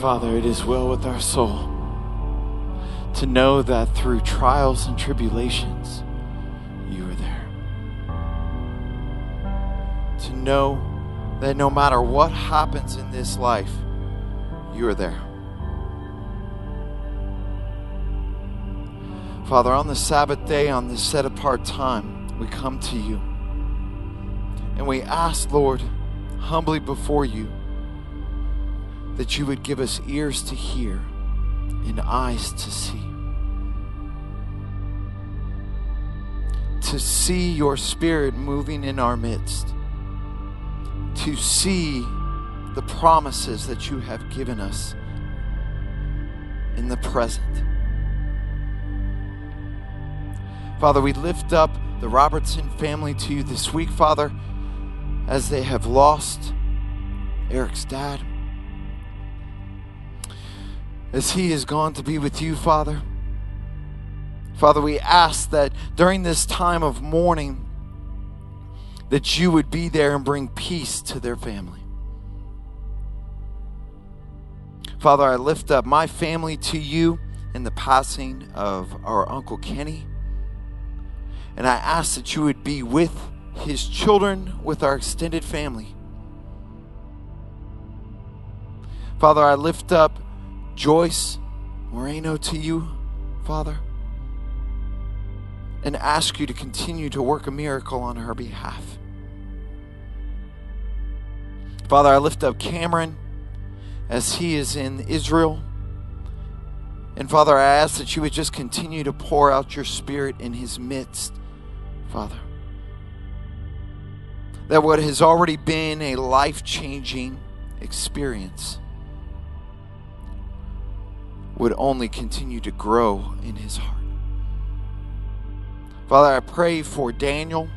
Father, it is well with our soul to know that through trials and tribulations, you are there. To know that no matter what happens in this life, you are there. Father, on the Sabbath day, on this set apart time, we come to you. And we ask, Lord, humbly before you, that you would give us ears to hear and eyes to see. To see your spirit moving in our midst, to see the promises that you have given us in the present. Father, we lift up the Robertson family to you this week, Father, as they have lost Eric's dad as he has gone to be with you, Father. Father, we ask that during this time of mourning, that you would be there and bring peace to their family. Father, I lift up my family to you in the passing of our Uncle Kenny. And I ask that you would be with his children, with our extended family. Father, I lift up Joyce Moreno to you, Father, and ask you to continue to work a miracle on her behalf. Father, I lift up Cameron as he is in Israel. And Father, I ask that you would just continue to pour out your spirit in his midst, Father. That what has already been a life changing experience would only continue to grow in his heart. Father, I pray for Daniel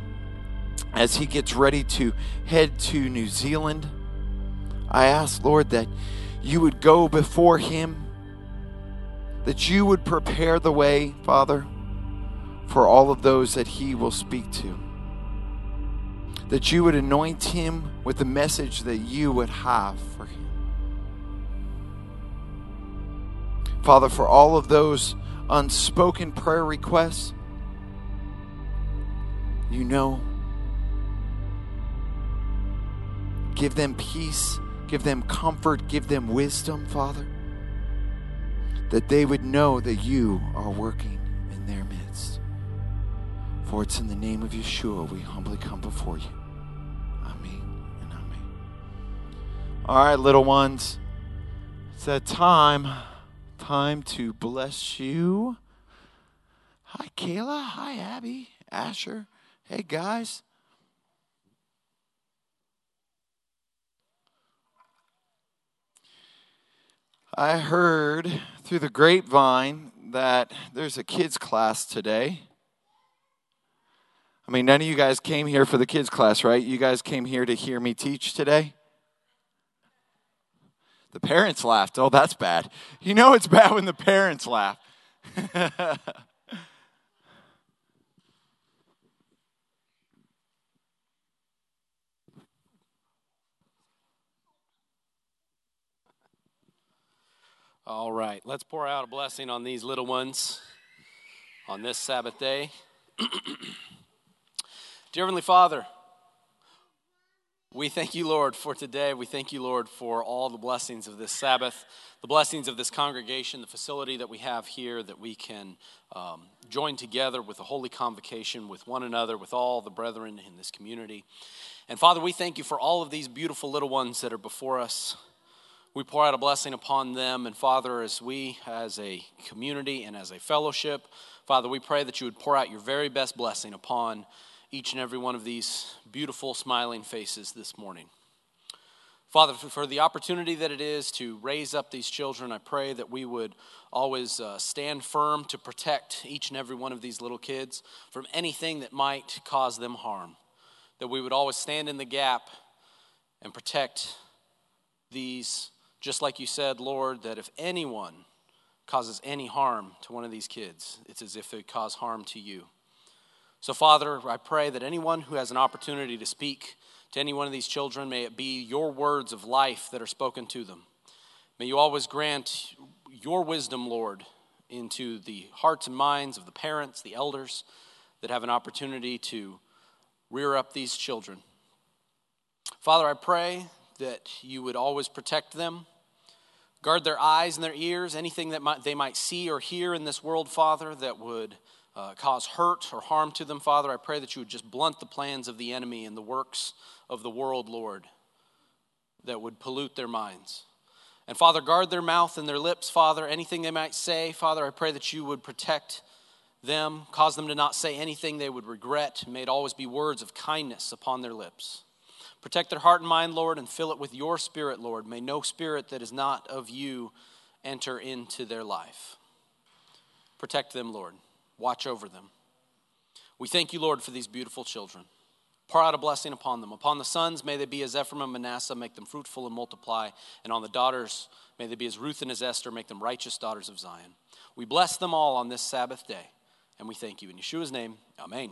as he gets ready to head to New Zealand. I ask, Lord, that you would go before him, that you would prepare the way, Father, for all of those that he will speak to. That you would anoint him with the message that you would have for him. Father, for all of those unspoken prayer requests, you know. Give them peace, give them comfort, give them wisdom, Father, that they would know that you are working in their midst. For it's in the name of Yeshua we humbly come before you. Amen and amen. All right, little ones, it's that time time to bless you. Hi, Kayla. Hi, Abby. Asher. Hey, guys. I heard through the grapevine that there's a kids' class today. I mean, none of you guys came here for the kids' class, right? You guys came here to hear me teach today? The parents laughed. Oh, that's bad. You know it's bad when the parents laugh. All right, let's pour out a blessing on these little ones on this Sabbath day. Dear Heavenly Father, we thank you, Lord, for today. We thank you, Lord, for all the blessings of this Sabbath, the blessings of this congregation, the facility that we have here that we can um, join together with a holy convocation with one another, with all the brethren in this community. And Father, we thank you for all of these beautiful little ones that are before us. We pour out a blessing upon them. And Father, as we, as a community and as a fellowship, Father, we pray that you would pour out your very best blessing upon each and every one of these beautiful, smiling faces this morning. Father, for the opportunity that it is to raise up these children, I pray that we would always uh, stand firm to protect each and every one of these little kids from anything that might cause them harm. That we would always stand in the gap and protect these, just like you said, Lord, that if anyone causes any harm to one of these kids, it's as if they cause harm to you. So, Father, I pray that anyone who has an opportunity to speak to any one of these children, may it be your words of life that are spoken to them. May you always grant your wisdom, Lord, into the hearts and minds of the parents, the elders that have an opportunity to rear up these children. Father, I pray that you would always protect them, guard their eyes and their ears, anything that might, they might see or hear in this world, Father, that would uh, cause hurt or harm to them, Father. I pray that you would just blunt the plans of the enemy and the works of the world, Lord, that would pollute their minds. And Father, guard their mouth and their lips, Father. Anything they might say, Father, I pray that you would protect them, cause them to not say anything they would regret. May it always be words of kindness upon their lips. Protect their heart and mind, Lord, and fill it with your spirit, Lord. May no spirit that is not of you enter into their life. Protect them, Lord. Watch over them. We thank you, Lord, for these beautiful children. Pour out a blessing upon them. Upon the sons, may they be as Ephraim and Manasseh, make them fruitful and multiply. And on the daughters, may they be as Ruth and as Esther, make them righteous daughters of Zion. We bless them all on this Sabbath day, and we thank you. In Yeshua's name, amen.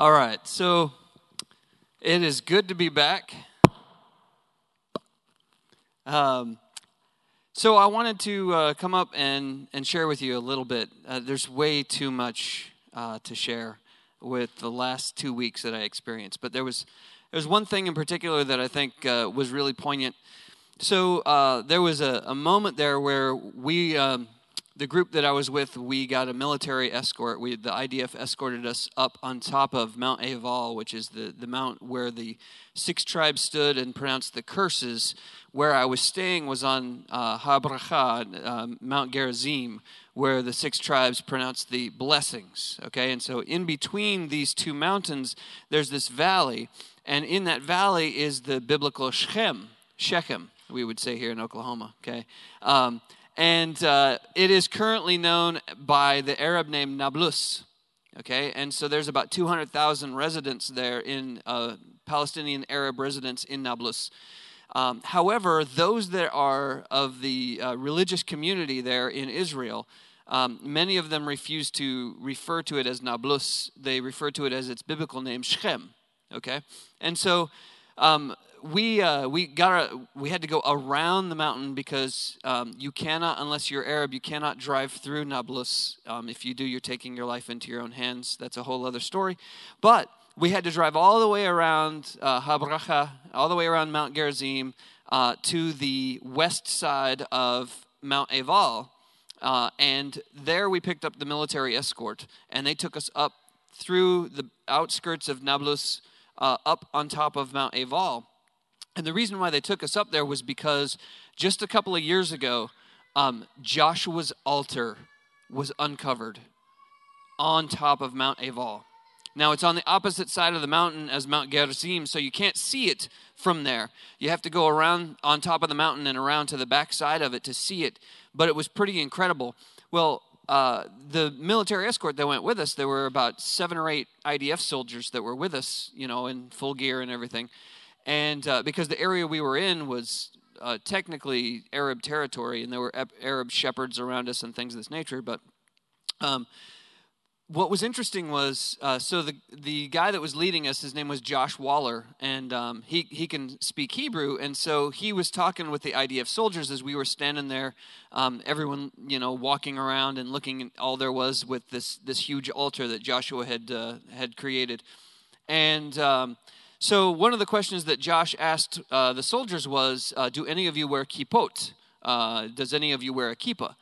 All right, so it is good to be back. Um, so I wanted to uh, come up and, and share with you a little bit. Uh, there's way too much uh, to share with the last two weeks that I experienced, but there was there was one thing in particular that I think uh, was really poignant. So uh, there was a, a, moment there where we. Um, the group that I was with, we got a military escort. We, the IDF escorted us up on top of Mount Eval, which is the, the mount where the six tribes stood and pronounced the curses. Where I was staying was on uh, Habracha, uh, Mount Gerizim, where the six tribes pronounced the blessings. Okay, and so in between these two mountains, there's this valley, and in that valley is the biblical Shechem, Shechem, we would say here in Oklahoma. Okay. Um, and uh, it is currently known by the Arab name Nablus. Okay, and so there's about 200,000 residents there in uh, Palestinian Arab residents in Nablus. Um, however, those that are of the uh, religious community there in Israel, um, many of them refuse to refer to it as Nablus. They refer to it as its biblical name, Shechem. Okay, and so um, we uh, we got a, we had to go around the mountain because um, you cannot unless you're Arab you cannot drive through Nablus. Um, if you do, you're taking your life into your own hands. That's a whole other story. But we had to drive all the way around uh, Habracha, all the way around Mount Gerizim uh, to the west side of Mount Eval, uh, and there we picked up the military escort, and they took us up through the outskirts of Nablus. Uh, up on top of Mount Eval. And the reason why they took us up there was because just a couple of years ago, um, Joshua's altar was uncovered on top of Mount Eval. Now, it's on the opposite side of the mountain as Mount Gerizim, so you can't see it from there. You have to go around on top of the mountain and around to the back side of it to see it. But it was pretty incredible. Well, uh, the military escort that went with us, there were about seven or eight IDF soldiers that were with us, you know, in full gear and everything and uh, because the area we were in was uh, technically Arab territory, and there were Arab shepherds around us and things of this nature. But um, what was interesting was uh, so the the guy that was leading us, his name was Josh Waller, and um, he he can speak Hebrew, and so he was talking with the IDF soldiers as we were standing there, um, everyone you know walking around and looking. All there was with this this huge altar that Joshua had uh, had created, and um, so, one of the questions that Josh asked uh, the soldiers was uh, Do any of you wear kippot? Uh, does any of you wear a kippah?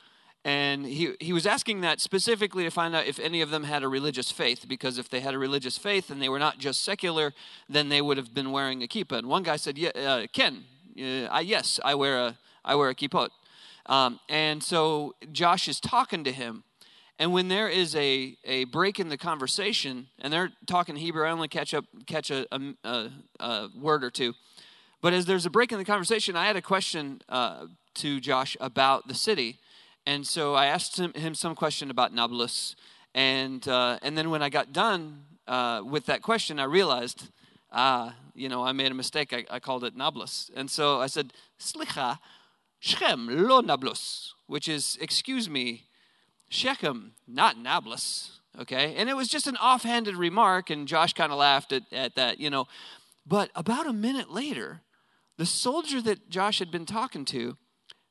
And he, he was asking that specifically to find out if any of them had a religious faith, because if they had a religious faith and they were not just secular, then they would have been wearing a kippah. And one guy said, yeah, uh, Ken, uh, I, yes, I wear a, I wear a kippot. Um, and so Josh is talking to him and when there is a, a break in the conversation, and they're talking Hebrew, I only catch up catch a, a, a word or two. But as there's a break in the conversation, I had a question uh, to Josh about the city, and so I asked him, him some question about Nablus, And, uh, and then when I got done uh, with that question, I realized, ah, you know, I made a mistake. I, I called it Nablus. And so I said, Slicha, Shechem, lo Nablus, which is, excuse me, Shechem, not Nablus. Okay? And it was just an offhanded remark, and Josh kind of laughed at, at that, you know. But about a minute later, the soldier that Josh had been talking to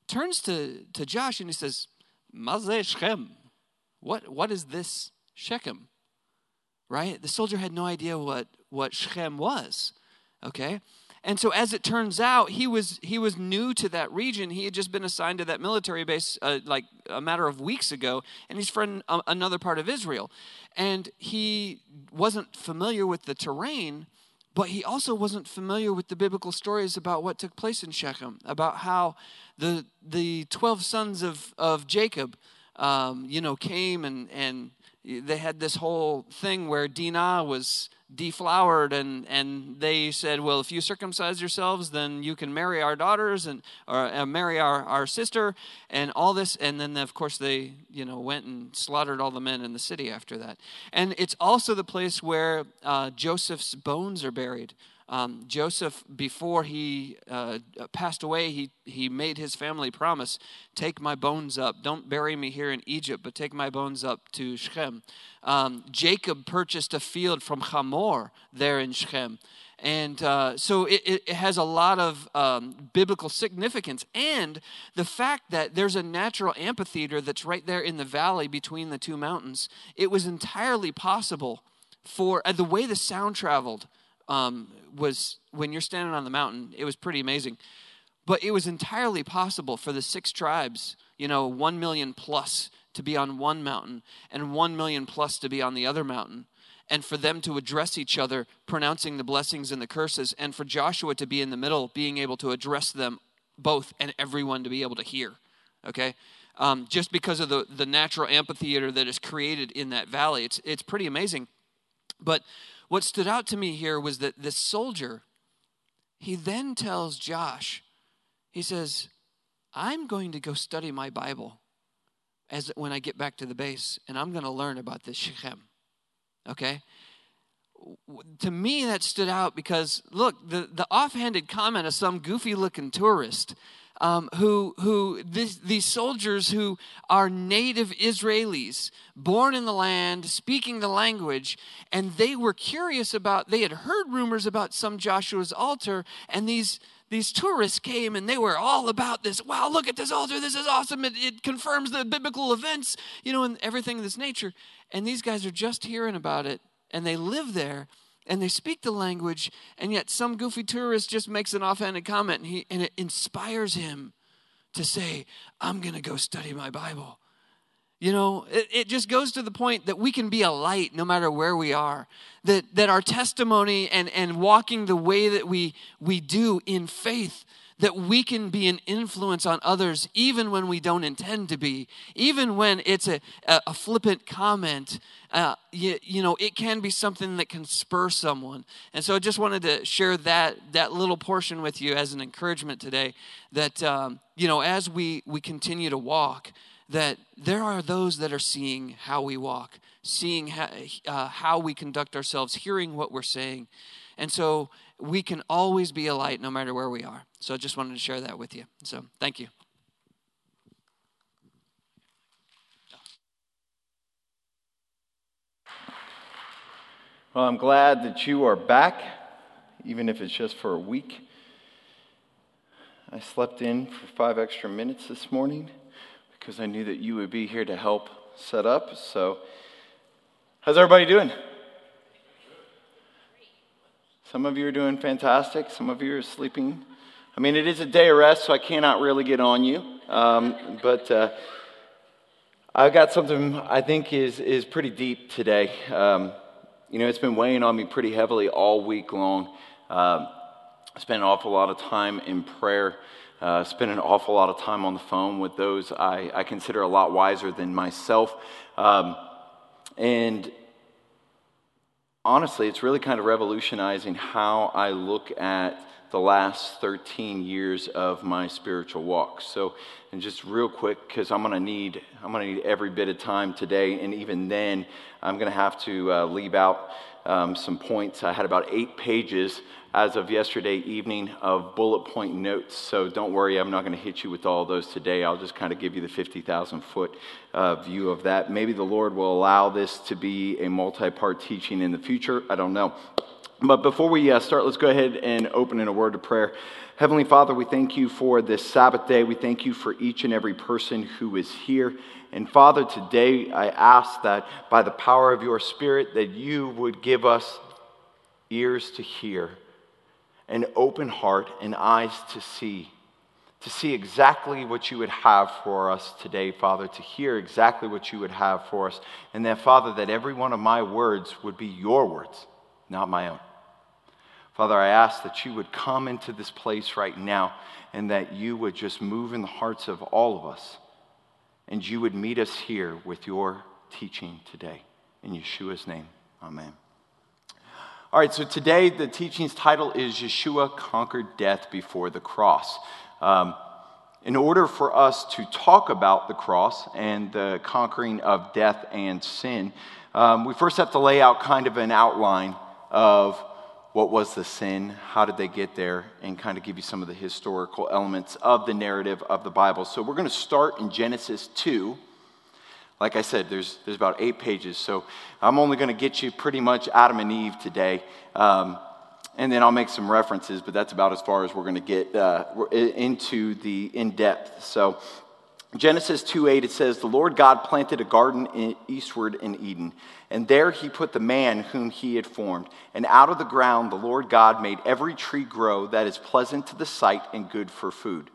turns to, to Josh and he says, Mazeh Shechem. What, what is this Shechem? Right? The soldier had no idea what, what Shechem was. Okay? And so, as it turns out, he was he was new to that region. He had just been assigned to that military base uh, like a matter of weeks ago, and he's from uh, another part of Israel, and he wasn't familiar with the terrain. But he also wasn't familiar with the biblical stories about what took place in Shechem, about how the the twelve sons of of Jacob, um, you know, came and and they had this whole thing where Dinah was deflowered and and they said well if you circumcise yourselves then you can marry our daughters and or uh, marry our, our sister and all this and then of course they you know went and slaughtered all the men in the city after that. And it's also the place where uh, joseph's bones are buried um, Joseph, before he uh, passed away, he, he made his family promise take my bones up. Don't bury me here in Egypt, but take my bones up to Shechem. Um, Jacob purchased a field from Hamor there in Shechem. And uh, so it, it, has a lot of um, biblical significance. And the fact that there's a natural amphitheater that's right there in the valley between the two mountains, it was entirely possible for uh, the way the sound traveled um, was when you're standing on the mountain, it was pretty amazing. But it was entirely possible for the six tribes, you know, one million plus to be on one mountain and one million plus to be on the other mountain. And for them to address each other, pronouncing the blessings and the curses, and for Joshua to be in the middle, being able to address them both and everyone to be able to hear. Okay? Um, just because of the, the natural amphitheater that is created in that valley. It's, it's pretty amazing. But what stood out to me here was that this soldier, he then tells Josh, he says, I'm going to go study my Bible as when I get back to the base, and I'm going to learn about this Shechem. Okay? To me, that stood out because, look, the, the offhanded comment of some goofy looking tourist um, who, who this, these soldiers who are native Israelis, born in the land, speaking the language, and they were curious about, they had heard rumors about some Joshua's altar, and these, these tourists came and they were all about this. Wow, look at this altar. This is awesome. It, it confirms the biblical events, you know, and everything of this nature. And these guys are just hearing about it, and they live there and they speak the language, and yet some goofy tourist just makes an offhanded comment, and, he, and it inspires him to say, I'm going to go study my Bible. You know, it, it, just goes to the point that we can be a light no matter where we are. That, that our testimony and, and walking the way that we, we do in faith that we can be an influence on others even when we don't intend to be, even when it's a, a, a flippant comment. Uh, you, you, know, it can be something that can spur someone. And so I just wanted to share that, that little portion with you as an encouragement today that, um, you know, as we, we continue to walk, that there are those that are seeing how we walk, seeing how, uh, how we conduct ourselves, hearing what we're saying. And so we can always be a light no matter where we are. So I just wanted to share that with you. So thank you. Well, I'm glad that you are back, even if it's just for a week. I slept in for five extra minutes this morning because I knew that you would be here to help set up. So, how's everybody doing? Some of you are doing fantastic. Some of you are sleeping. I mean, it is a day of rest, so I cannot really get on you. Um, but uh, I've got something I think is, is pretty deep today. Um, you know, it's been weighing on me pretty heavily all week long. Uh, I spent an awful lot of time in prayer. Uh, spent an awful lot of time on the phone with those I, I consider a lot wiser than myself. Um, and honestly, it's really kind of revolutionizing how I look at the last 13 years of my spiritual walk. So, and just real quick, because I'm going to need I'm to need every bit of time today, and even then, I'm going to have to uh, leave out um, some points. I had about eight pages as of yesterday evening of bullet point notes. So don't worry, I'm not going to hit you with all those today. I'll just kind of give you the 50,000 foot uh, view of that. Maybe the Lord will allow this to be a multi part teaching in the future. I don't know. But before we uh, start, let's go ahead and open in a word of prayer. Heavenly Father, we thank you for this Sabbath day. We thank you for each and every person who is here. And Father, today I ask that by the power of your Spirit, that you would give us ears to hear an open heart and eyes to see, to see exactly what you would have for us today, Father, to hear exactly what you would have for us. And that, Father, that every one of my words would be your words, not my own. Father, I ask that you would come into this place right now and that you would just move in the hearts of all of us and you would meet us here with your teaching today. In Yeshua's name, amen. All right, so today the teaching's title is Yeshua Conquered Death Before the Cross. Um, in order for us to talk about the cross and the conquering of death and sin, um, we first have to lay out kind of an outline of what was the sin, how did they get there, and kind of give you some of the historical elements of the narrative of the Bible. So we're going to start in Genesis 2 like I said, there's, there's about eight pages, so I'm only going to get you pretty much Adam and Eve today. Um, and then I'll make some references, but that's about as far as we're going to get uh, into the in depth. So, Genesis 2 8, it says, The Lord God planted a garden eastward in Eden, and there he put the man whom he had formed. And out of the ground the Lord God made every tree grow that is pleasant to the sight and good for food.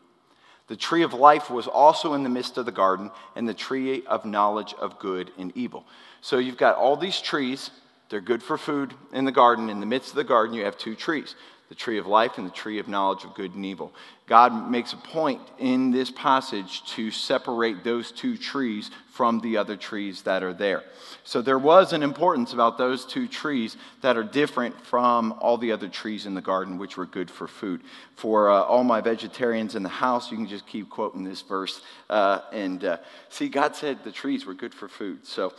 The tree of life was also in the midst of the garden, and the tree of knowledge of good and evil. So you've got all these trees. They're good for food in the garden. In the midst of the garden, you have two trees the tree of life and the tree of knowledge of good and evil. God makes a point in this passage to separate those two trees from the other trees that are there. So there was an importance about those two trees that are different from all the other trees in the garden, which were good for food. For uh, all my vegetarians in the house, you can just keep quoting this verse. Uh, and uh, see, God said the trees were good for food. So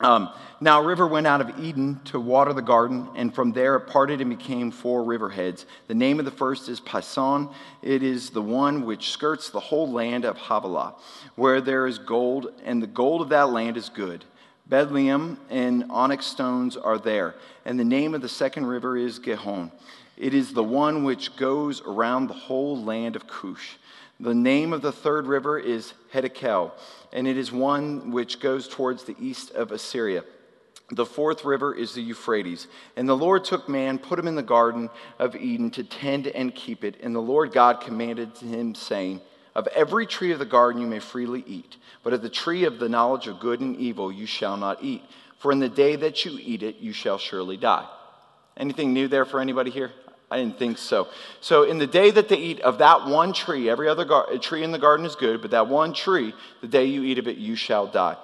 um, now, a river went out of Eden to water the garden, and from there it parted and became four riverheads. The name of the first is Pison. It is the one which skirts the whole land of Havilah, where there is gold, and the gold of that land is good. Bdellium and onyx stones are there. And the name of the second river is Gihon. It is the one which goes around the whole land of Cush. The name of the third river is Hiddekel, and it is one which goes towards the east of Assyria. The fourth river is the Euphrates. And the Lord took man, put him in the garden of Eden to tend and keep it. And the Lord God commanded him, saying, Of every tree of the garden you may freely eat, but of the tree of the knowledge of good and evil you shall not eat. For in the day that you eat it, you shall surely die. Anything new there for anybody here? I didn't think so. So, in the day that they eat of that one tree, every other gar- tree in the garden is good, but that one tree, the day you eat of it, you shall die.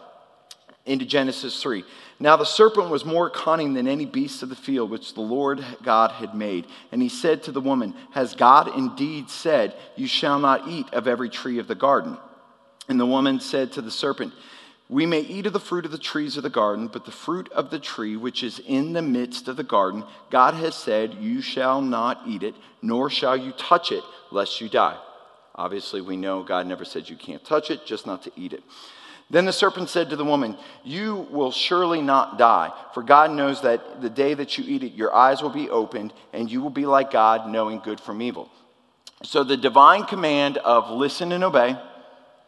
Into Genesis 3. Now the serpent was more cunning than any beast of the field which the Lord God had made. And he said to the woman, Has God indeed said, You shall not eat of every tree of the garden? And the woman said to the serpent, we may eat of the fruit of the trees of the garden, but the fruit of the tree which is in the midst of the garden, God has said, You shall not eat it, nor shall you touch it, lest you die. Obviously, we know God never said you can't touch it, just not to eat it. Then the serpent said to the woman, You will surely not die, for God knows that the day that you eat it, your eyes will be opened, and you will be like God, knowing good from evil. So the divine command of listen and obey,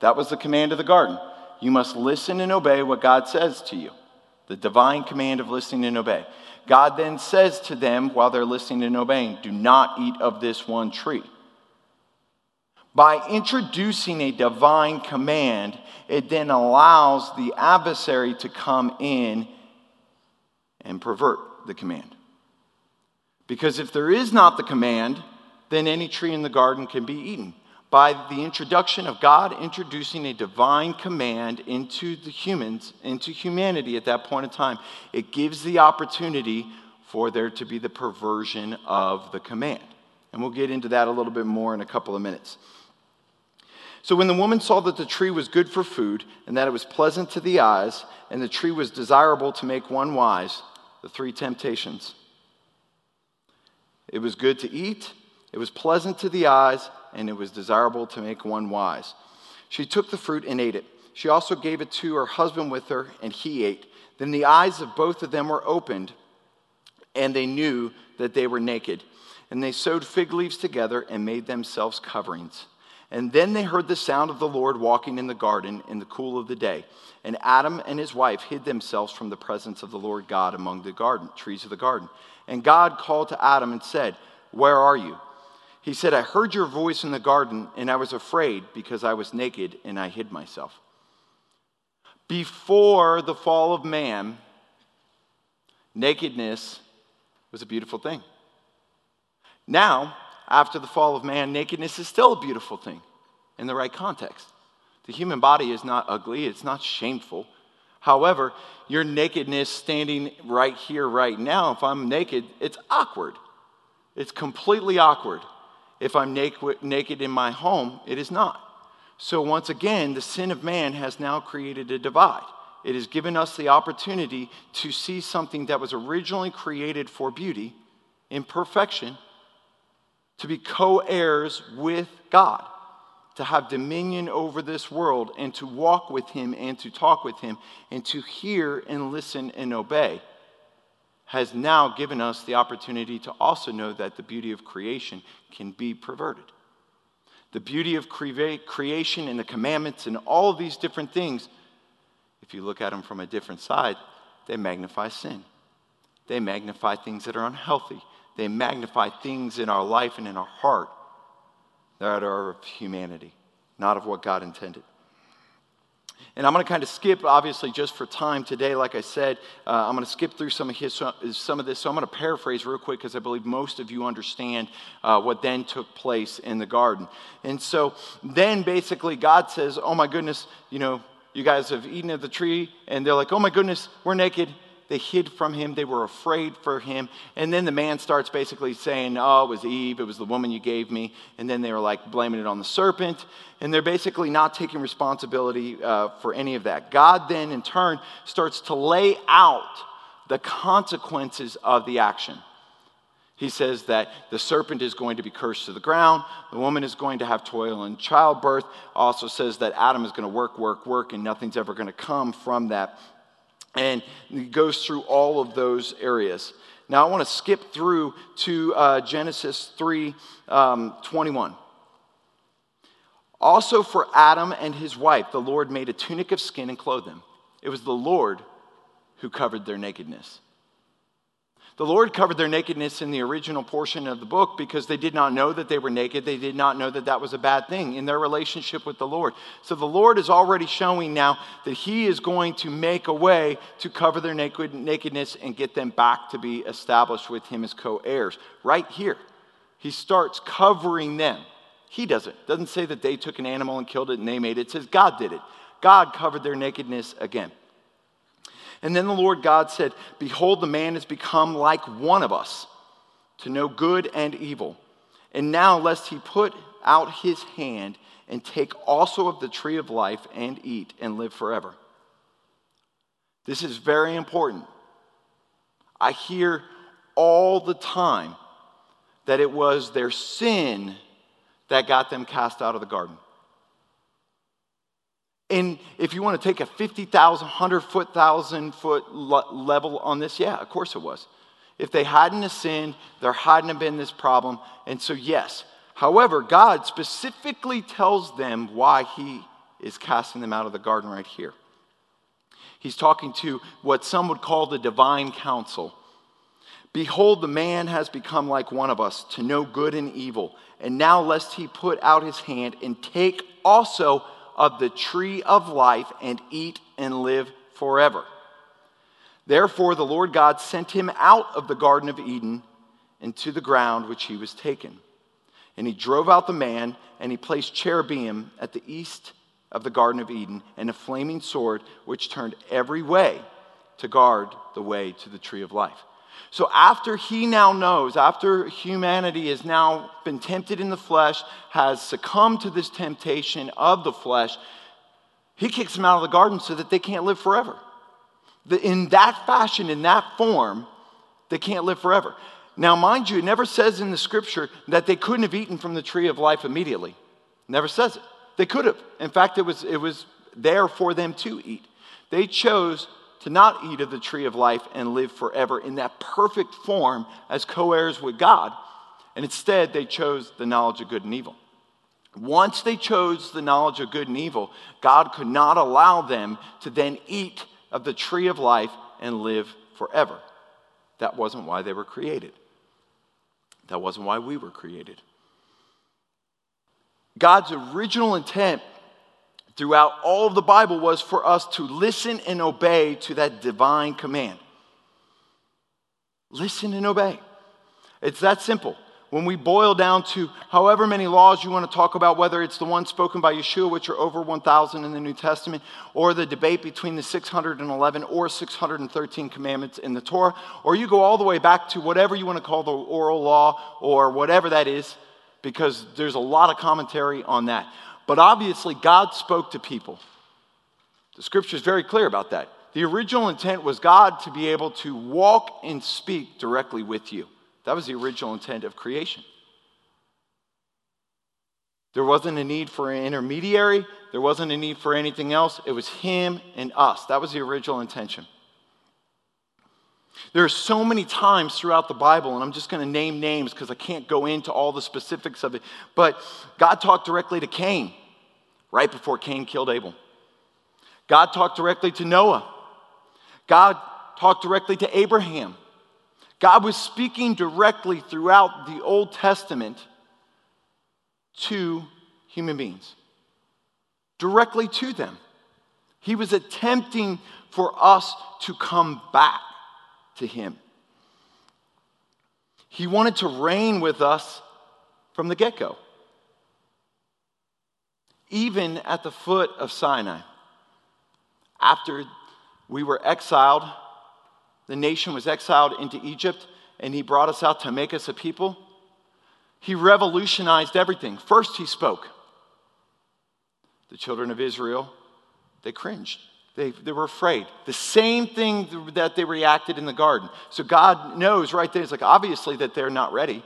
that was the command of the garden. You must listen and obey what God says to you. The divine command of listening and obey. God then says to them while they're listening and obeying, Do not eat of this one tree. By introducing a divine command, it then allows the adversary to come in and pervert the command. Because if there is not the command, then any tree in the garden can be eaten by the introduction of God introducing a divine command into the humans, into humanity at that point in time, it gives the opportunity for there to be the perversion of the command. And we'll get into that a little bit more in a couple of minutes. So when the woman saw that the tree was good for food, and that it was pleasant to the eyes, and the tree was desirable to make one wise, the three temptations. It was good to eat, it was pleasant to the eyes, and it was desirable to make one wise. She took the fruit and ate it. She also gave it to her husband with her, and he ate. Then the eyes of both of them were opened, and they knew that they were naked. And they sewed fig leaves together and made themselves coverings. And then they heard the sound of the Lord walking in the garden in the cool of the day. And Adam and his wife hid themselves from the presence of the Lord God among the garden, trees of the garden. And God called to Adam and said, Where are you? He said, I heard your voice in the garden, and I was afraid because I was naked and I hid myself. Before the fall of man, nakedness was a beautiful thing. Now, after the fall of man, nakedness is still a beautiful thing in the right context. The human body is not ugly, it's not shameful. However, your nakedness standing right here, right now, if I'm naked, it's awkward. It's completely awkward. If I'm naked in my home, it is not. So, once again, the sin of man has now created a divide. It has given us the opportunity to see something that was originally created for beauty, in perfection, to be co heirs with God, to have dominion over this world, and to walk with Him and to talk with Him, and to hear and listen and obey, has now given us the opportunity to also know that the beauty of creation can be perverted. The beauty of cre- creation and the commandments and all these different things, if you look at them from a different side, they magnify sin. They magnify things that are unhealthy. They magnify things in our life and in our heart that are of humanity, not of what God intended. And I'm going to kind of skip, obviously, just for time today. Like I said, uh, I'm going to skip through some of, his, some of this. So I'm going to paraphrase real quick because I believe most of you understand uh, what then took place in the garden. And so then basically God says, Oh my goodness, you know, you guys have eaten of the tree. And they're like, Oh my goodness, we're naked. They hid from him. They were afraid for him. And then the man starts basically saying, Oh, it was Eve. It was the woman you gave me. And then they were like blaming it on the serpent. And they're basically not taking responsibility uh, for any of that. God then, in turn, starts to lay out the consequences of the action. He says that the serpent is going to be cursed to the ground, the woman is going to have toil and childbirth. Also says that Adam is going to work, work, work, and nothing's ever going to come from that. And goes through all of those areas. Now, I want to skip through to uh, Genesis 3 um, 21. Also, for Adam and his wife, the Lord made a tunic of skin and clothed them. It was the Lord who covered their nakedness. The Lord covered their nakedness in the original portion of the book because they did not know that they were naked. They did not know that that was a bad thing in their relationship with the Lord. So the Lord is already showing now that He is going to make a way to cover their naked, nakedness and get them back to be established with Him as co heirs. Right here, He starts covering them. He does it. Doesn't say that they took an animal and killed it and they made it. It says God did it. God covered their nakedness again. And then the Lord God said, Behold, the man has become like one of us to know good and evil. And now, lest he put out his hand and take also of the tree of life and eat and live forever. This is very important. I hear all the time that it was their sin that got them cast out of the garden. And if you want to take a 50,000, 100 foot, 1,000 foot level on this, yeah, of course it was. If they hadn't sinned, there hadn't have been this problem. And so, yes. However, God specifically tells them why He is casting them out of the garden right here. He's talking to what some would call the divine council. Behold, the man has become like one of us to know good and evil. And now, lest he put out his hand and take also of the tree of life and eat and live forever. Therefore, the Lord God sent him out of the Garden of Eden into the ground which he was taken. And he drove out the man, and he placed cherubim at the east of the Garden of Eden, and a flaming sword which turned every way to guard the way to the tree of life. So after he now knows, after humanity has now been tempted in the flesh, has succumbed to this temptation of the flesh, he kicks them out of the garden so that they can't live forever. In that fashion, in that form, they can't live forever. Now, mind you, it never says in the scripture that they couldn't have eaten from the tree of life immediately. Never says it. They could have. In fact, it was, it was there for them to eat. They chose to not eat of the tree of life and live forever in that perfect form as co heirs with God. And instead, they chose the knowledge of good and evil. Once they chose the knowledge of good and evil, God could not allow them to then eat of the tree of life and live forever. That wasn't why they were created. That wasn't why we were created. God's original intent throughout all of the Bible was for us to listen and obey to that divine command. Listen and obey. It's that simple. When we boil down to however many laws you want to talk about, whether it's the one spoken by Yeshua, which are over 1,000 in the New Testament, or the debate between the 611 or 613 commandments in the Torah, or you go all the way back to whatever you want to call the oral law or whatever that is, because there's a lot of commentary on that. But obviously, God spoke to people. The scripture is very clear about that. The original intent was God to be able to walk and speak directly with you. That was the original intent of creation. There wasn't a need for an intermediary, there wasn't a need for anything else. It was Him and us. That was the original intention. There are so many times throughout the Bible, and I'm just going to name names because I can't go into all the specifics of it, but God talked directly to Cain right before Cain killed Abel. God talked directly to Noah. God talked directly to Abraham. God was speaking directly throughout the Old Testament to human beings, directly to them. He was attempting for us to come back to Him. He wanted to reign with us from the get go, even at the foot of Sinai. After we were exiled, the nation was exiled into Egypt, and He brought us out to make us a people. He revolutionized everything. First, He spoke. The children of Israel, they cringed. They, they were afraid. The same thing that they reacted in the garden. So God knows right there, it's like obviously that they're not ready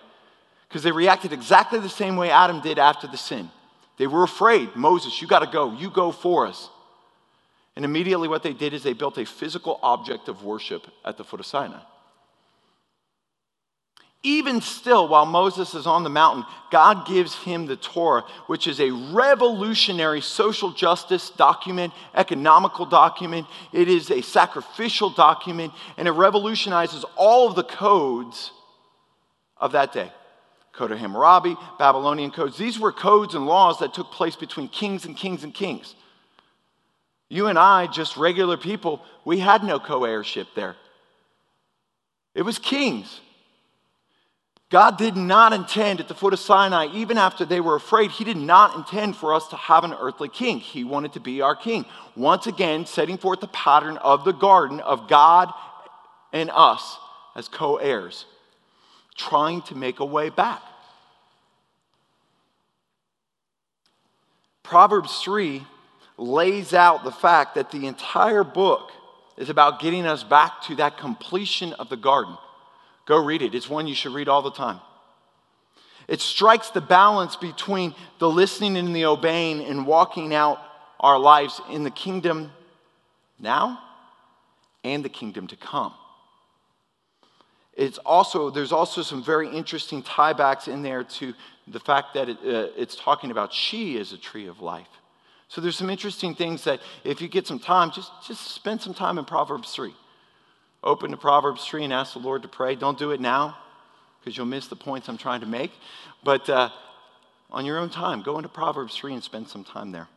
because they reacted exactly the same way Adam did after the sin. They were afraid. Moses, you got to go. You go for us. And immediately what they did is they built a physical object of worship at the foot of Sinai. Even still, while Moses is on the mountain, God gives him the Torah, which is a revolutionary social justice document, economical document. It is a sacrificial document, and it revolutionizes all of the codes of that day. Code of Hammurabi, Babylonian codes. These were codes and laws that took place between kings and kings and kings. You and I, just regular people, we had no co heirship there. It was kings. God did not intend at the foot of Sinai, even after they were afraid, He did not intend for us to have an earthly king. He wanted to be our king. Once again, setting forth the pattern of the garden of God and us as co heirs, trying to make a way back. Proverbs 3 lays out the fact that the entire book is about getting us back to that completion of the garden. Go read it. It's one you should read all the time. It strikes the balance between the listening and the obeying and walking out our lives in the kingdom now and the kingdom to come. It's also, there's also some very interesting tiebacks in there to the fact that it, uh, it's talking about she is a tree of life. So there's some interesting things that if you get some time, just, just spend some time in Proverbs 3 open to Proverbs 3 and ask the Lord to pray. Don't do it now because you'll miss the points I'm trying to make. But uh, on your own time, go into Proverbs 3 and spend some time there.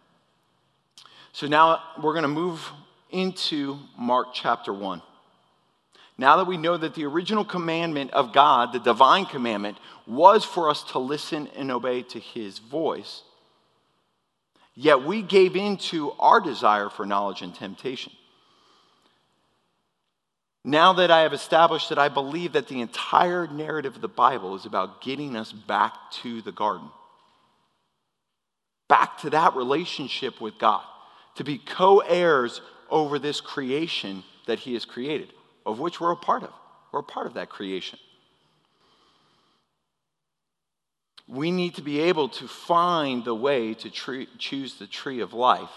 So now we're going to move into Mark chapter 1. Now that we know that the original commandment of God, the divine commandment, was for us to listen and obey to his voice, yet we gave in to our desire for knowledge and temptation. Now that I have established that I believe that the entire narrative of the Bible is about getting us back to the garden, back to that relationship with God, to be co heirs over this creation that He has created, of which we're a part of. We're a part of that creation. We need to be able to find the way to choose the tree of life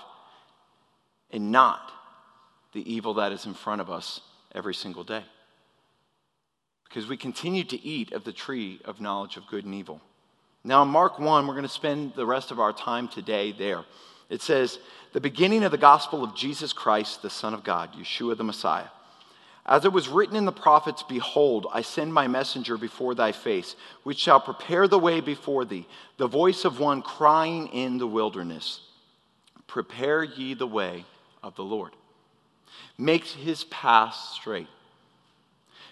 and not the evil that is in front of us every single day. Because we continue to eat of the tree of knowledge of good and evil. Now, in Mark 1, we're going to spend the rest of our time today there. It says, The beginning of the gospel of Jesus Christ, the Son of God, Yeshua the Messiah as it was written in the prophets, Behold, I send my messenger before thy face, which shall prepare the way before thee, the voice of one crying in the wilderness Prepare ye the way of the Lord. Make his path straight.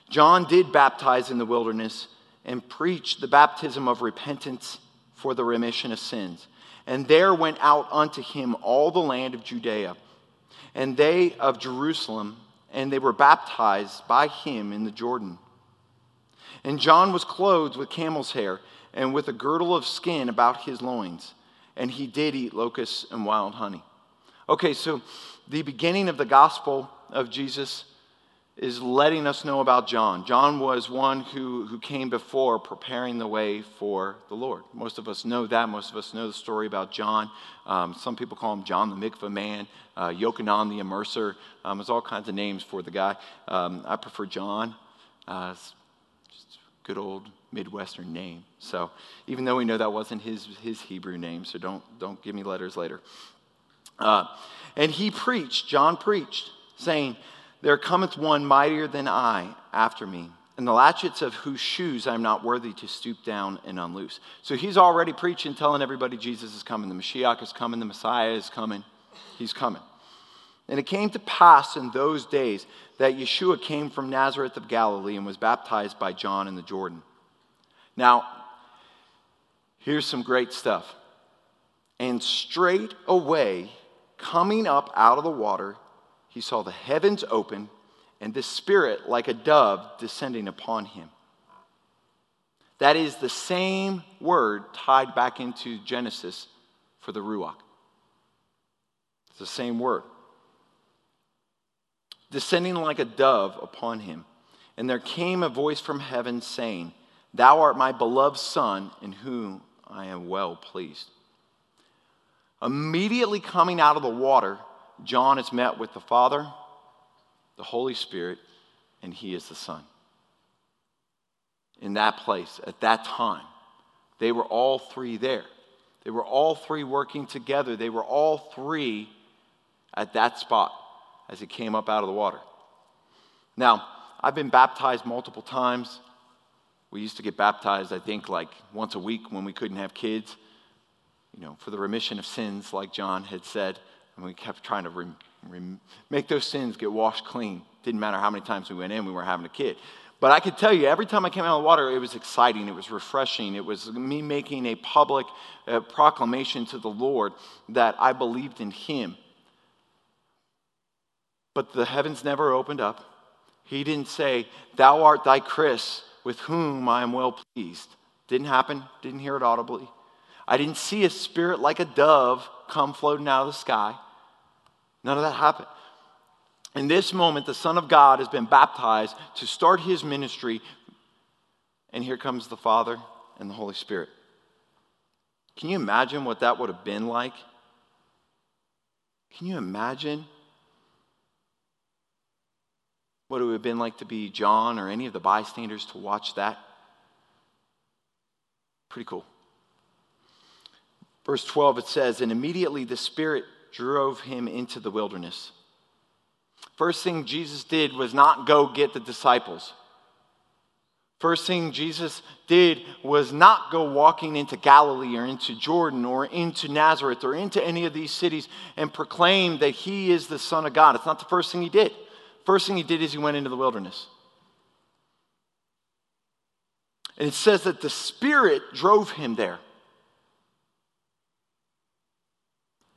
John did baptize in the wilderness and preached the baptism of repentance for the remission of sins. And there went out unto him all the land of Judea, and they of Jerusalem and they were baptized by him in the Jordan. And John was clothed with camel's hair and with a girdle of skin about his loins, and he did eat locusts and wild honey. Okay, so the beginning of the gospel of Jesus is letting us know about John. John was one who, who came before preparing the way for the Lord. Most of us know that. Most of us know the story about John. Um, some people call him John the Mikvah man, uh, Yochanan the immerser. Um, there's all kinds of names for the guy. Um, I prefer John. Uh, just good old Midwestern name. So even though we know that wasn't his, his Hebrew name, so don't, don't give me letters later. Uh, and he preached, John preached, saying, there cometh one mightier than I after me, and the latchets of whose shoes I am not worthy to stoop down and unloose. So he's already preaching, telling everybody Jesus is coming, the Mashiach is coming, the Messiah is coming. He's coming. And it came to pass in those days that Yeshua came from Nazareth of Galilee and was baptized by John in the Jordan. Now, here's some great stuff. And straight away, coming up out of the water, he saw the heavens open and the Spirit like a dove descending upon him. That is the same word tied back into Genesis for the Ruach. It's the same word. Descending like a dove upon him. And there came a voice from heaven saying, Thou art my beloved Son, in whom I am well pleased. Immediately coming out of the water, John is met with the Father, the Holy Spirit, and he is the Son. In that place, at that time, they were all three there. They were all three working together. They were all three at that spot as he came up out of the water. Now, I've been baptized multiple times. We used to get baptized, I think, like once a week when we couldn't have kids, you know, for the remission of sins, like John had said. And we kept trying to rem- rem- make those sins get washed clean. Didn't matter how many times we went in, we were having a kid. But I could tell you, every time I came out of the water, it was exciting. It was refreshing. It was me making a public uh, proclamation to the Lord that I believed in Him. But the heavens never opened up. He didn't say, Thou art thy Chris, with whom I am well pleased. Didn't happen. Didn't hear it audibly. I didn't see a spirit like a dove come floating out of the sky. None of that happened. In this moment, the Son of God has been baptized to start his ministry, and here comes the Father and the Holy Spirit. Can you imagine what that would have been like? Can you imagine what it would have been like to be John or any of the bystanders to watch that? Pretty cool. Verse 12, it says, And immediately the Spirit drove him into the wilderness. First thing Jesus did was not go get the disciples. First thing Jesus did was not go walking into Galilee or into Jordan or into Nazareth or into any of these cities and proclaim that he is the Son of God. It's not the first thing he did. First thing he did is he went into the wilderness. And it says that the Spirit drove him there.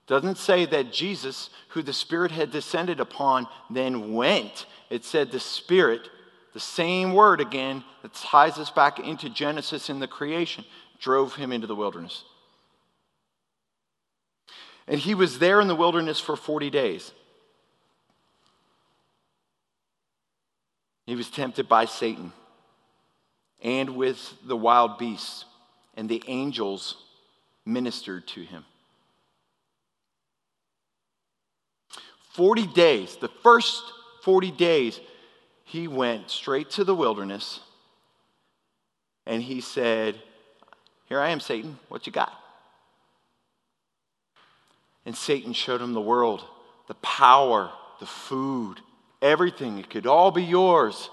Doesn't say that Jesus, who the Spirit had descended upon, then went. It said the Spirit, the same word again that ties us back into Genesis in the creation, drove him into the wilderness. And he was there in the wilderness for 40 days. He was tempted by Satan and with the wild beasts, and the angels ministered to him. 40 days, the first 40 days, he went straight to the wilderness and he said, Here I am, Satan. What you got? And Satan showed him the world, the power, the food, everything. It could all be yours.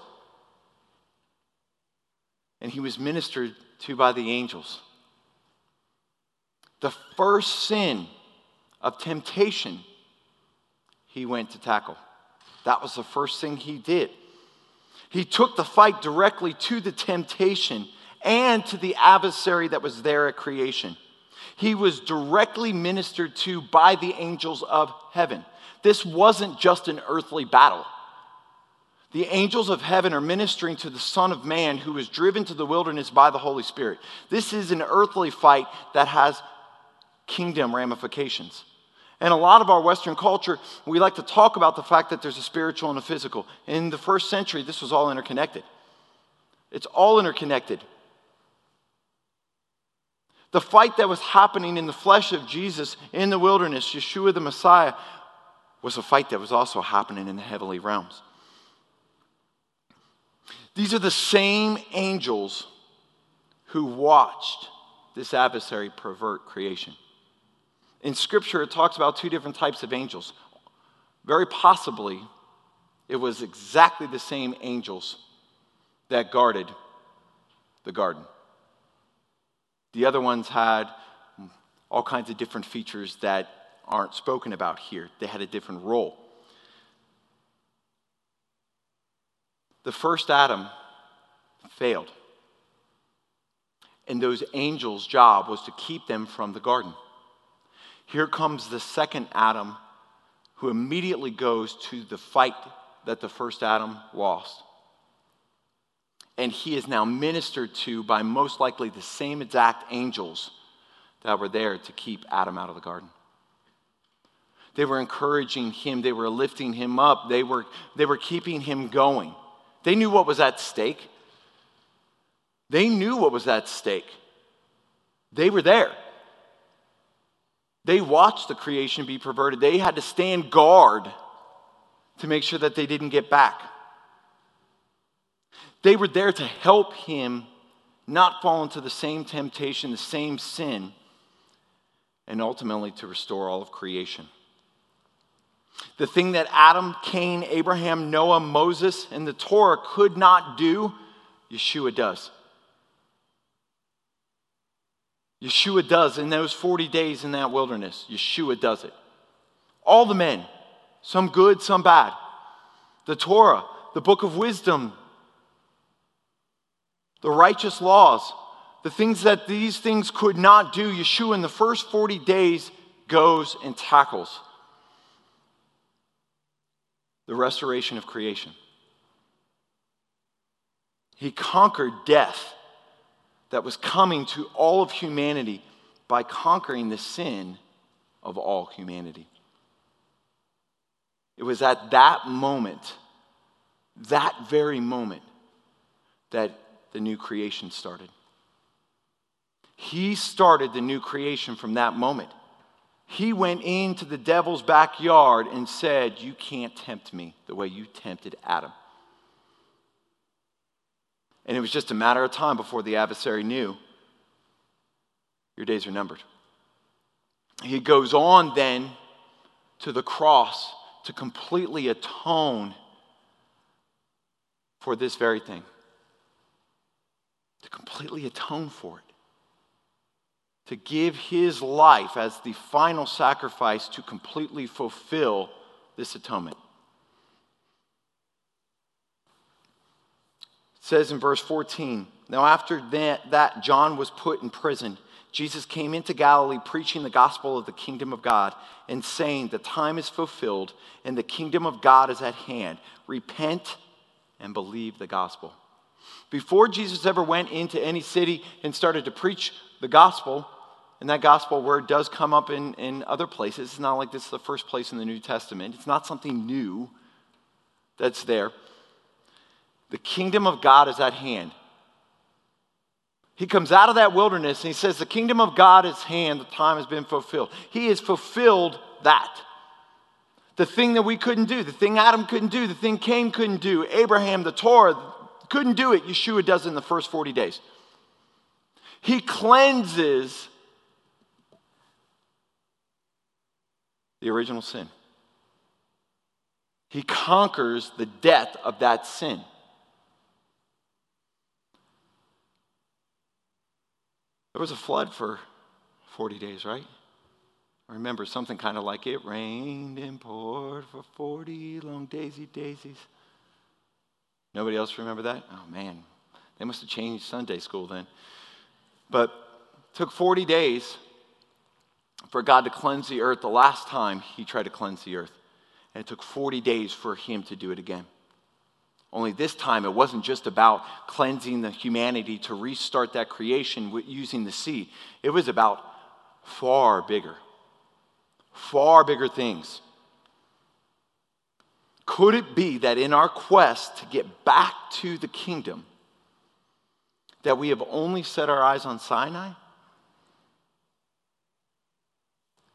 And he was ministered to by the angels. The first sin of temptation he went to tackle. That was the first thing he did. He took the fight directly to the temptation and to the adversary that was there at creation. He was directly ministered to by the angels of heaven. This wasn't just an earthly battle. The angels of heaven are ministering to the Son of Man who was driven to the wilderness by the Holy Spirit. This is an earthly fight that has kingdom ramifications. And a lot of our Western culture, we like to talk about the fact that there's a spiritual and a physical. In the first century, this was all interconnected. It's all interconnected. The fight that was happening in the flesh of Jesus in the wilderness, Yeshua the Messiah, was a fight that was also happening in the heavenly realms. These are the same angels who watched this adversary pervert creation. In Scripture, it talks about two different types of angels. Very possibly, it was exactly the same angels that guarded the garden. The other ones had all kinds of different features that aren't spoken about here, they had a different role. The first Adam failed. And those angels' job was to keep them from the garden. Here comes the second Adam who immediately goes to the fight that the first Adam lost. And he is now ministered to by most likely the same exact angels that were there to keep Adam out of the garden. They were encouraging him, they were lifting him up, they were, they were keeping him going. They knew what was at stake. They knew what was at stake. They were there. They watched the creation be perverted. They had to stand guard to make sure that they didn't get back. They were there to help him not fall into the same temptation, the same sin, and ultimately to restore all of creation. The thing that Adam, Cain, Abraham, Noah, Moses, and the Torah could not do, Yeshua does. Yeshua does in those 40 days in that wilderness. Yeshua does it. All the men, some good, some bad. The Torah, the book of wisdom, the righteous laws, the things that these things could not do, Yeshua in the first 40 days goes and tackles the restoration of creation. He conquered death that was coming to all of humanity by conquering the sin of all humanity. It was at that moment, that very moment, that the new creation started. He started the new creation from that moment. He went into the devil's backyard and said, You can't tempt me the way you tempted Adam. And it was just a matter of time before the adversary knew your days are numbered. He goes on then to the cross to completely atone for this very thing. To completely atone for it. To give his life as the final sacrifice to completely fulfill this atonement. Says in verse 14 Now, after that, John was put in prison Jesus came into Galilee preaching the gospel of the kingdom of God and saying, The time is fulfilled and the kingdom of God is at hand. Repent and believe the gospel. Before Jesus ever went into any city and started to preach the gospel, and that gospel word does come up in, in other places. It's not like this is the first place in the New Testament. It's not something new that's there. The kingdom of God is at hand. He comes out of that wilderness and he says, The kingdom of God is hand, the time has been fulfilled. He has fulfilled that. The thing that we couldn't do, the thing Adam couldn't do, the thing Cain couldn't do, Abraham, the Torah couldn't do it, Yeshua does it in the first 40 days. He cleanses the original sin. He conquers the death of that sin. There was a flood for 40 days, right? I remember something kind of like it rained and poured for 40 long daisy daisies. Nobody else remember that? Oh man, they must have changed Sunday school then. But took 40 days for God to cleanse the earth the last time he tried to cleanse the earth. And it took 40 days for him to do it again. Only this time, it wasn't just about cleansing the humanity to restart that creation using the sea. It was about far bigger, far bigger things. Could it be that in our quest to get back to the kingdom, that we have only set our eyes on Sinai?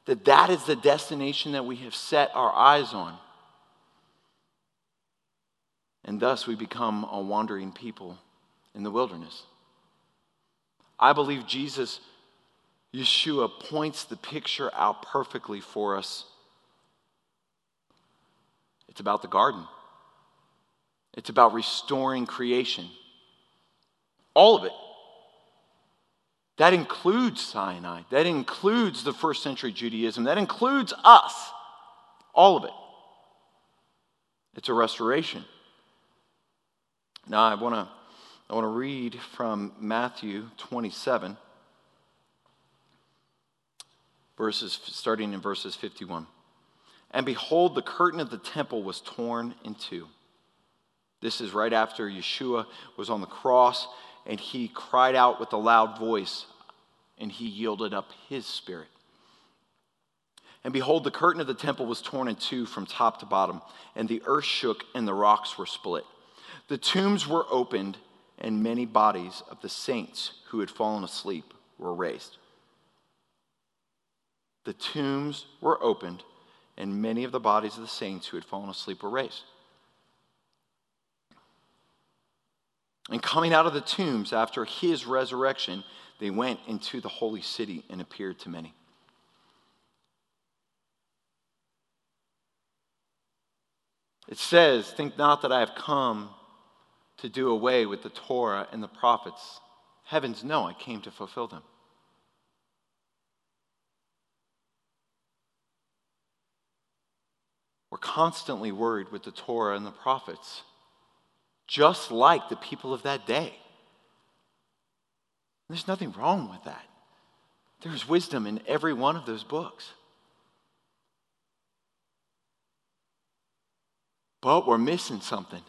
That that is the destination that we have set our eyes on. And thus we become a wandering people in the wilderness. I believe Jesus, Yeshua, points the picture out perfectly for us. It's about the garden, it's about restoring creation. All of it. That includes Sinai. That includes the first century Judaism. That includes us. All of it. It's a restoration. Now, I want to I want to read from Matthew 27, verses, starting in verses 51. And behold, the curtain of the temple was torn in two. This is right after Yeshua was on the cross and he cried out with a loud voice, and he yielded up his spirit. And behold, the curtain of the temple was torn in two from top to bottom, and the earth shook, and the rocks were split. The tombs were opened, and many bodies of the saints who had fallen asleep were raised. The tombs were opened, and many of the bodies of the saints who had fallen asleep were raised. And coming out of the tombs after his resurrection, they went into the holy city and appeared to many. It says, Think not that I have come to do away with the Torah and the prophets. Heavens, no, I came to fulfill them. We're constantly worried with the Torah and the prophets just like the people of that day. There's nothing wrong with that. There's wisdom in every one of those books. But we're missing something,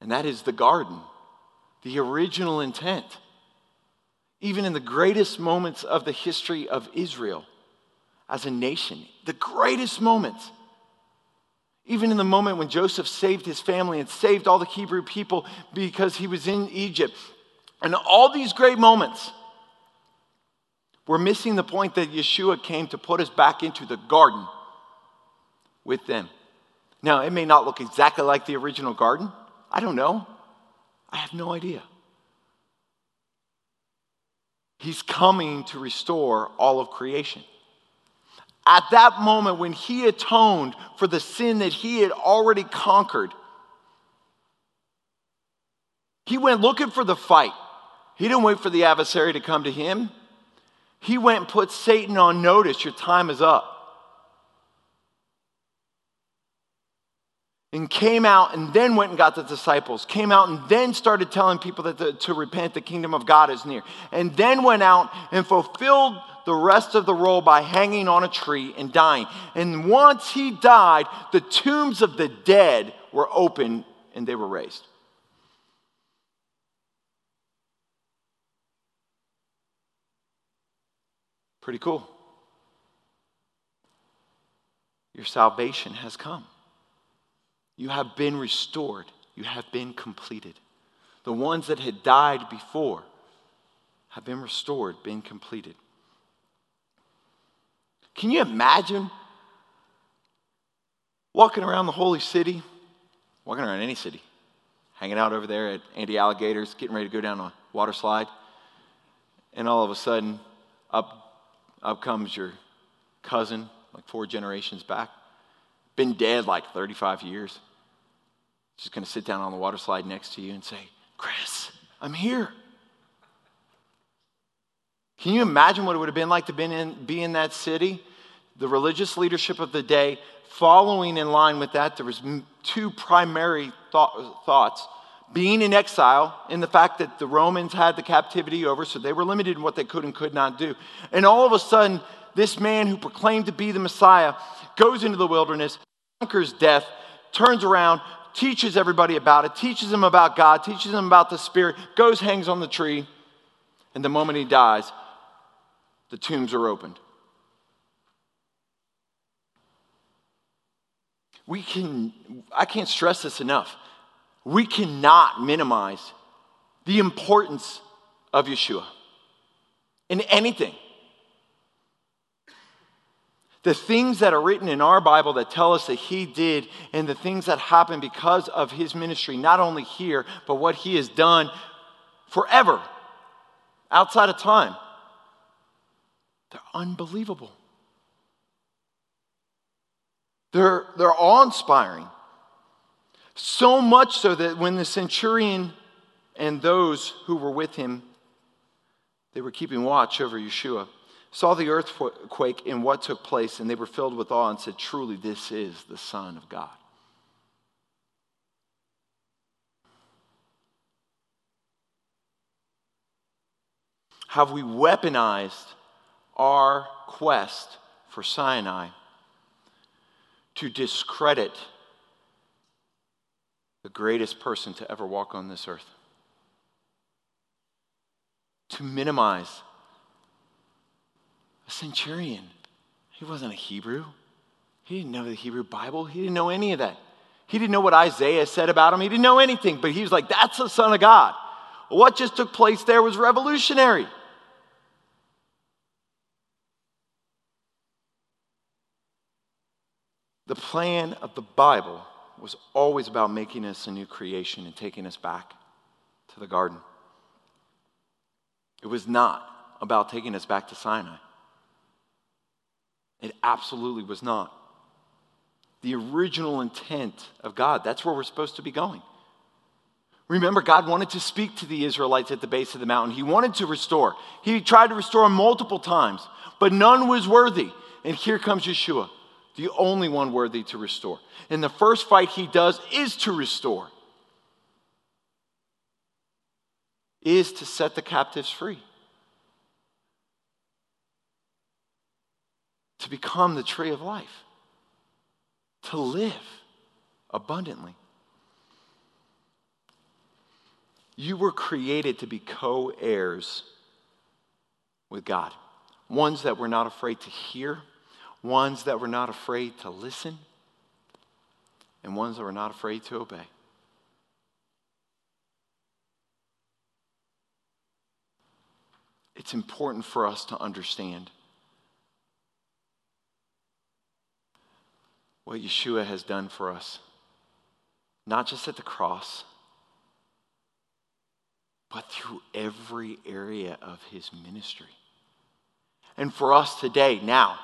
and that is the garden, the original intent. Even in the greatest moments of the history of Israel as a nation, the greatest moments, even in the moment when Joseph saved his family and saved all the Hebrew people because he was in Egypt. And all these great moments, we're missing the point that Yeshua came to put us back into the garden with them. Now, it may not look exactly like the original garden. I don't know. I have no idea. He's coming to restore all of creation at that moment when he atoned for the sin that he had already conquered, he went looking for the fight. He didn't wait for the adversary to come to him. He went and put Satan on notice your time is up. And came out and then went and got the disciples, came out and then started telling people that the, to repent, the kingdom of God is near, and then went out and fulfilled the rest of the role by hanging on a tree and dying. And once he died, the tombs of the dead were open and they were raised. Pretty cool. Your salvation has come. You have been restored. You have been completed. The ones that had died before have been restored, been completed. Can you imagine walking around the holy city, walking around any city, hanging out over there at Andy Alligators, getting ready to go down a water slide, and all of a sudden, up up comes your cousin, like four generations back, been dead like 35 years. Just going to sit down on the water slide next to you and say, Chris, I'm here. Can you imagine what it would have been like to be in, be in that city? The religious leadership of the day, following in line with that, there was two primary thought, thoughts being in exile in the fact that the Romans had the captivity over, so they were limited in what they could and could not do. And all of a sudden, this man who proclaimed to be the Messiah goes into the wilderness, conquers death, turns around, teaches everybody about it, teaches them about God, teaches them about the Spirit, goes, hangs on the tree, and the moment he dies, the tombs are opened. We can, I can't stress this enough we cannot minimize the importance of Yeshua in anything. The things that are written in our Bible that tell us that he did and the things that happened because of his ministry, not only here, but what he has done forever, outside of time, they're unbelievable. They're, they're awe inspiring. So much so that when the centurion and those who were with him, they were keeping watch over Yeshua, saw the earthquake and what took place, and they were filled with awe and said, Truly, this is the Son of God. Have we weaponized our quest for Sinai to discredit the greatest person to ever walk on this earth. To minimize a centurion. He wasn't a Hebrew. He didn't know the Hebrew Bible. He didn't know any of that. He didn't know what Isaiah said about him. He didn't know anything, but he was like, that's the Son of God. What just took place there was revolutionary. The plan of the Bible was always about making us a new creation and taking us back to the garden. It was not about taking us back to Sinai. It absolutely was not. The original intent of God, that's where we're supposed to be going. Remember, God wanted to speak to the Israelites at the base of the mountain. He wanted to restore. He tried to restore multiple times, but none was worthy. And here comes Yeshua the only one worthy to restore. And the first fight he does is to restore, is to set the captives free, to become the tree of life, to live abundantly. You were created to be co heirs with God, ones that were not afraid to hear ones that were not afraid to listen, and ones that were not afraid to obey. It's important for us to understand what Yeshua has done for us, not just at the cross, but through every area of his ministry. And for us today, now,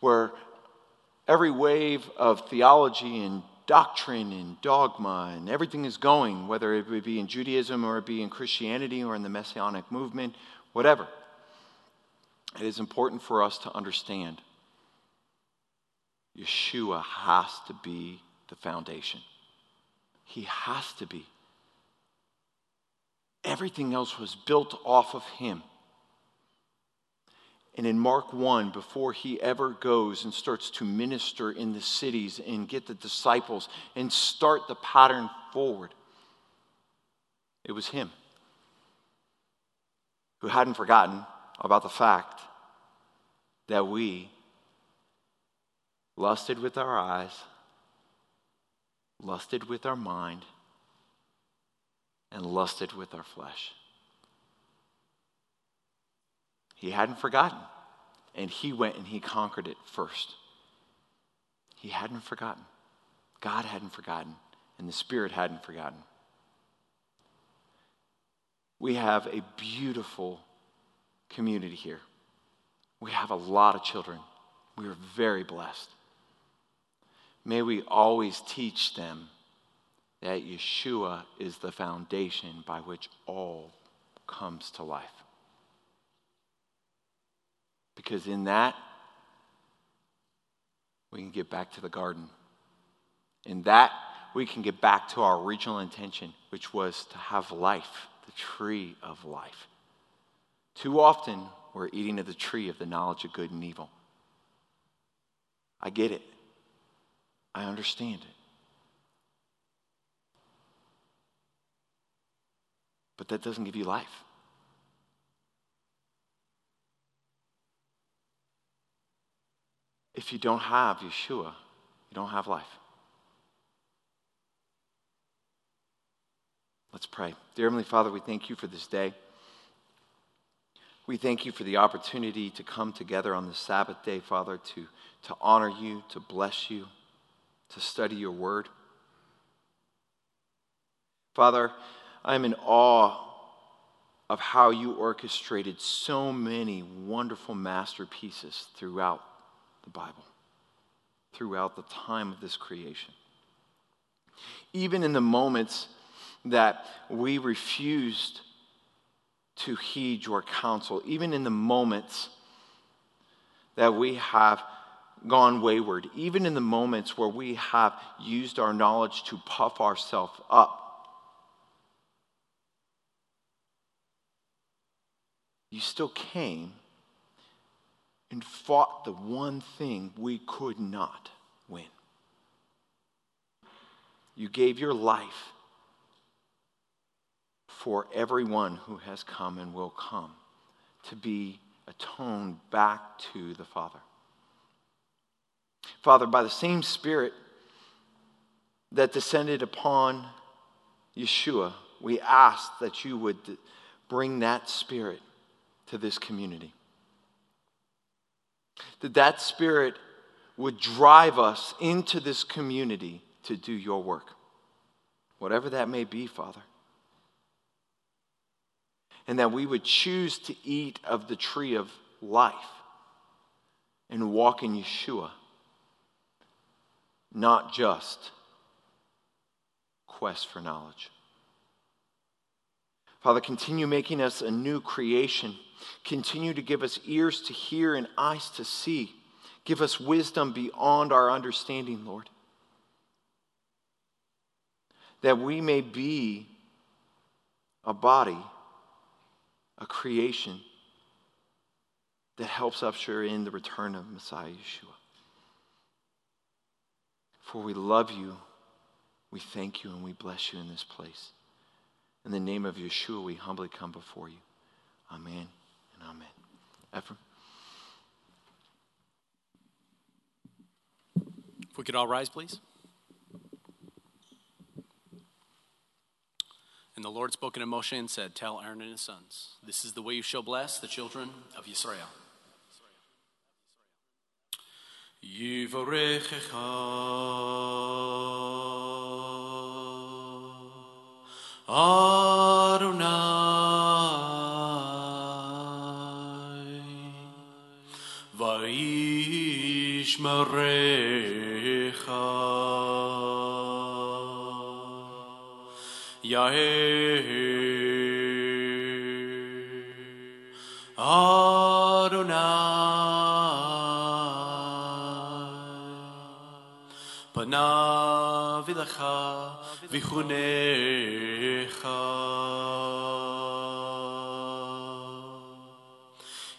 where every wave of theology and doctrine and dogma and everything is going, whether it be in Judaism or it be in Christianity or in the Messianic movement, whatever. It is important for us to understand Yeshua has to be the foundation. He has to be. Everything else was built off of him. And in Mark 1, before he ever goes and starts to minister in the cities and get the disciples and start the pattern forward, it was him who hadn't forgotten about the fact that we lusted with our eyes, lusted with our mind, and lusted with our flesh. He hadn't forgotten, and he went and he conquered it first. He hadn't forgotten. God hadn't forgotten, and the Spirit hadn't forgotten. We have a beautiful community here. We have a lot of children. We are very blessed. May we always teach them that Yeshua is the foundation by which all comes to life. Because in that, we can get back to the garden. In that, we can get back to our original intention, which was to have life, the tree of life. Too often, we're eating of the tree of the knowledge of good and evil. I get it. I understand it. But that doesn't give you life. If you don't have Yeshua, you don't have life. Let's pray. Dear Heavenly Father, we thank you for this day. We thank you for the opportunity to come together on the Sabbath day, Father, to, to honor you, to bless you, to study your word. Father, I'm in awe of how you orchestrated so many wonderful masterpieces throughout the Bible, throughout the time of this creation. Even in the moments that we refused to heed your counsel, even in the moments that we have gone wayward, even in the moments where we have used our knowledge to puff ourselves up. You still came and fought the one thing we could not win. You gave your life for everyone who has come and will come to be atoned back to the Father. Father, by the same Spirit that descended upon Yeshua, we ask that you would bring that Spirit to this community. That that Spirit would drive us into this community to do your work, whatever that may be, Father. And that we would choose to eat of the tree of life and walk in Yeshua, not just quest for knowledge. Father, continue making us a new creation. Continue to give us ears to hear and eyes to see. Give us wisdom beyond our understanding, Lord. That we may be a body a creation that helps usher in the return of Messiah Yeshua. For we love you, we thank you, and we bless you in this place. In the name of Yeshua, we humbly come before you. Amen and amen. Ephraim? If we could all rise, please. And the Lord spoke in Moshe and said, Tell Aaron and his sons, this is the way you shall bless the children of Yisrael. Yivarechecha Adonai Vaishmerecha Yahweh ויחונך.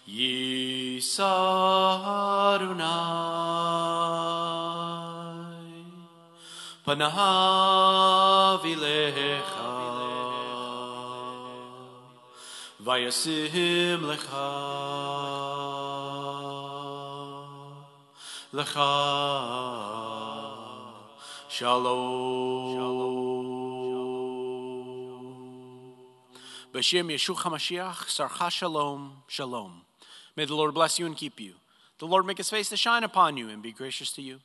יישא אדוני פניו אליך וישם לך לך שלום. B'Shem Yeshua HaMashiach, Sarcha Shalom, Shalom. May the Lord bless you and keep you. The Lord make his face to shine upon you and be gracious to you.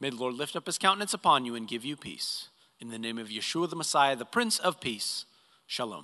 May the Lord lift up his countenance upon you and give you peace. In the name of Yeshua the Messiah, the Prince of Peace, Shalom.